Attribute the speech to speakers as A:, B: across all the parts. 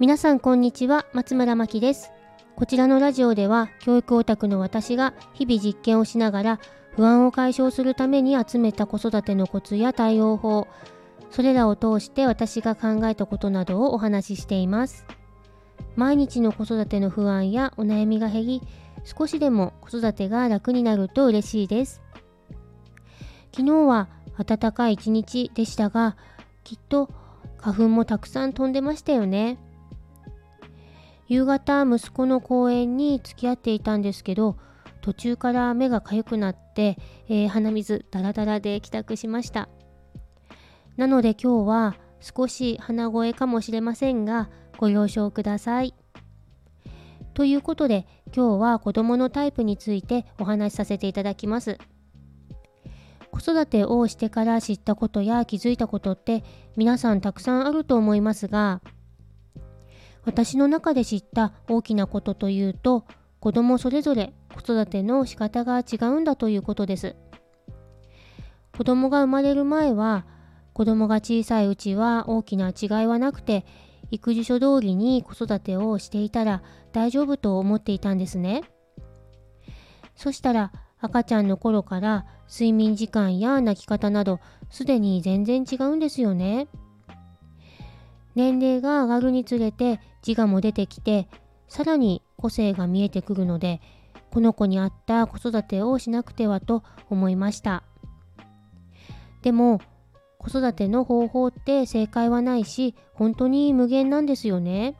A: 皆さんこんにちは。松村真希です。こちらのラジオでは教育オタクの私が日々実験をしながら不安を解消するために集めた子育てのコツや対応法それらを通して私が考えたことなどをお話ししています。毎日の子育ての不安やお悩みが減り少しでも子育てが楽になると嬉しいです。昨日は暖かい一日でしたがきっと花粉もたくさん飛んでましたよね。夕方息子の公園に付き合っていたんですけど途中から目が痒くなって、えー、鼻水ダラダラで帰宅しました。なので今日は少し鼻声かもしれませんがご了承ください。ということで今日は子供のタイプについてお話しさせていただきます。子育てをしてから知ったことや気づいたことって皆さんたくさんあると思いますが私の中で知った大きなことというと子供それぞれ子育ての仕方が違うんだということです子供が生まれる前は子供が小さいうちは大きな違いはなくて育児書通りに子育てをしていたら大丈夫と思っていたんですねそしたら赤ちゃんの頃から睡眠時間や泣き方などすでに全然違うんですよね。年齢が上がるにつれて自我も出てきてさらに個性が見えてくるのでこの子に合った子育てをしなくてはと思いました。でも子育ての方法って正解はないし本当に無限なんですよね。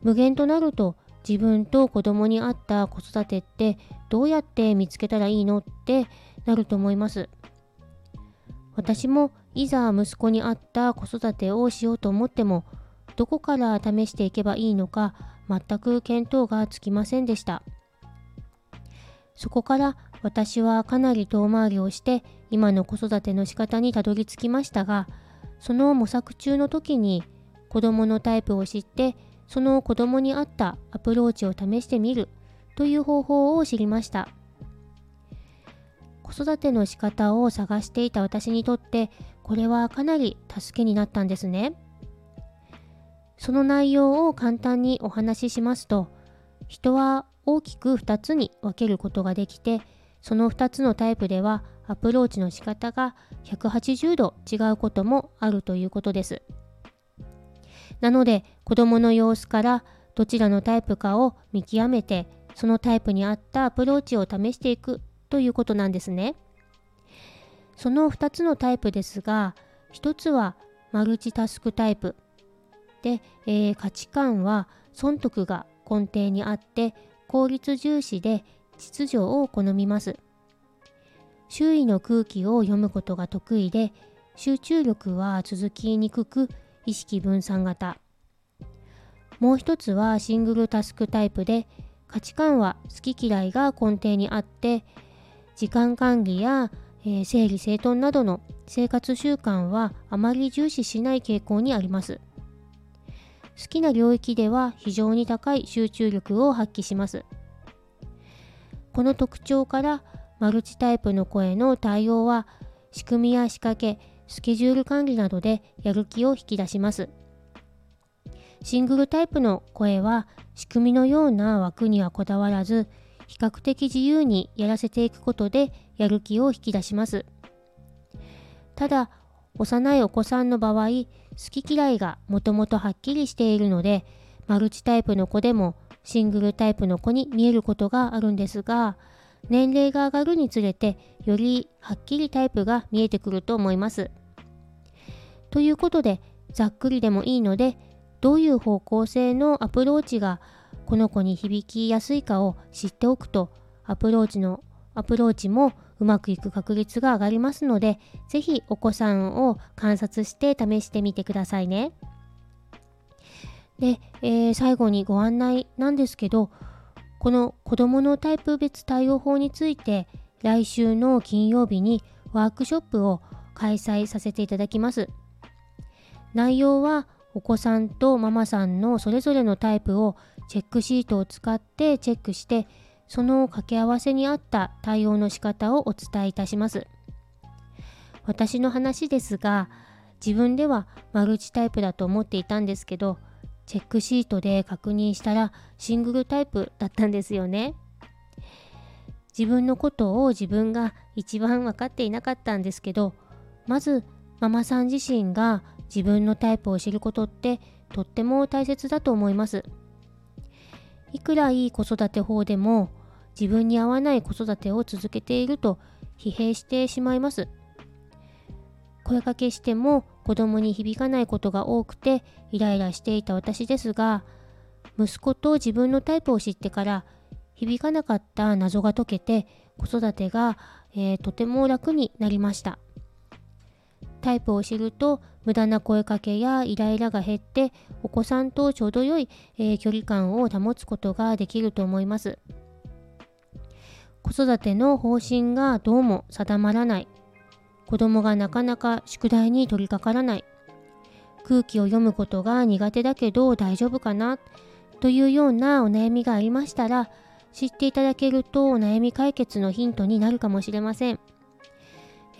A: 無限となると自分と子供に合った子育てってどうやって見つけたらいいのってなると思います。私もいざ息子に合った子育てをしようと思ってもどこから試していけばいいのか全く見当がつきませんでした。そこから私はかなり遠回りをして今の子育ての仕方にたどり着きましたがその模索中の時に子供のタイプを知ってその子供に合ったアプローチを試してみるという方法を知りました。子育ての仕方を探していた私にとってこれはかなり助けになったんですね。その内容を簡単にお話ししますと人は大きく2つに分けることができてその2つのタイプではアプローチの仕方が180度違うこともあるということです。なので子供の様子からどちらのタイプかを見極めてそのタイプに合ったアプローチを試していくということなんですね。その2つのタイプですが1つはマルチタスクタイプ。で、えー、価値観は損得が根底にあって効率重視で秩序を好みます。周囲の空気を読むことが得意で集中力は続きにくく意識分散型。もう一つはシングルタスクタイプで価値観は好き嫌いが根底にあって時間管理や、えー、整理整頓などの生活習慣はあまり重視しない傾向にあります。好きな領域では非常に高い集中力を発揮します。この特徴からマルチタイプの声の対応は仕組みや仕掛け、スケジュール管理などでやる気を引き出します。シングルタイプの声は仕組みのような枠にはこだわらず比較的自由にやらせていくことでやる気を引き出します。ただ、幼いお子さんの場合、好き嫌いがもともとはっきりしているので、マルチタイプの子でもシングルタイプの子に見えることがあるんですが、年齢が上がるにつれて、よりはっきりタイプが見えてくると思います。ということで、ざっくりでもいいので、どういう方向性のアプローチがこの子に響きやすいかを知っておくとアプローチのアプローチもうまくいく確率が上がりますので是非お子さんを観察して試してみてくださいね。で、えー、最後にご案内なんですけどこの子どものタイプ別対応法について来週の金曜日にワークショップを開催させていただきます。内容はお子さんとママさんのそれぞれのタイプをチェックシートを使ってチェックしてその掛け合わせに合った対応の仕方をお伝えいたします私の話ですが自分ではマルチタイプだと思っていたんですけどチェックシートで確認したらシングルタイプだったんですよね。自分のことを自分が一番分かっていなかったんですけどまずママさん自身が自分のタイプを知ることってとっても大切だと思います。いくらいい子育て法でも自分に合わない子育てを続けていると疲弊してしまいます。声かけしても子供に響かないことが多くてイライラしていた私ですが息子と自分のタイプを知ってから響かなかった謎が解けて子育てが、えー、とても楽になりましたタイプを知ると無駄な声かけやイライラが減ってお子さんとちょうど良い、えー、距離感を保つことができると思います。子育ての方針がどうも定まらない。子供がなかなか宿題に取り掛からない。空気を読むことが苦手だけど大丈夫かなというようなお悩みがありましたら知っていただけるとお悩み解決のヒントになるかもしれません。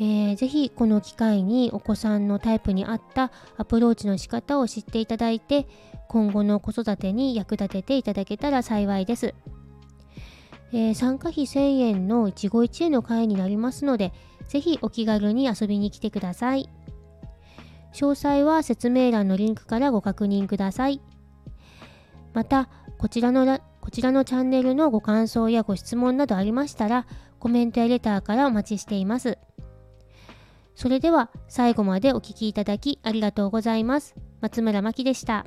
A: えー、ぜひこの機会にお子さんのタイプに合ったアプローチの仕方を知っていただいて今後の子育てに役立てていただけたら幸いです。えー、参加費1000円の一期一会の会になりますのでぜひお気軽に遊びに来てください。詳細は説明欄のリンクからご確認ください。また、こちらのこちらのチャンネルのご感想やご質問などありましたら、コメントやレターからお待ちしています。それでは最後までお聴きいただきありがとうございます。松村真希でした。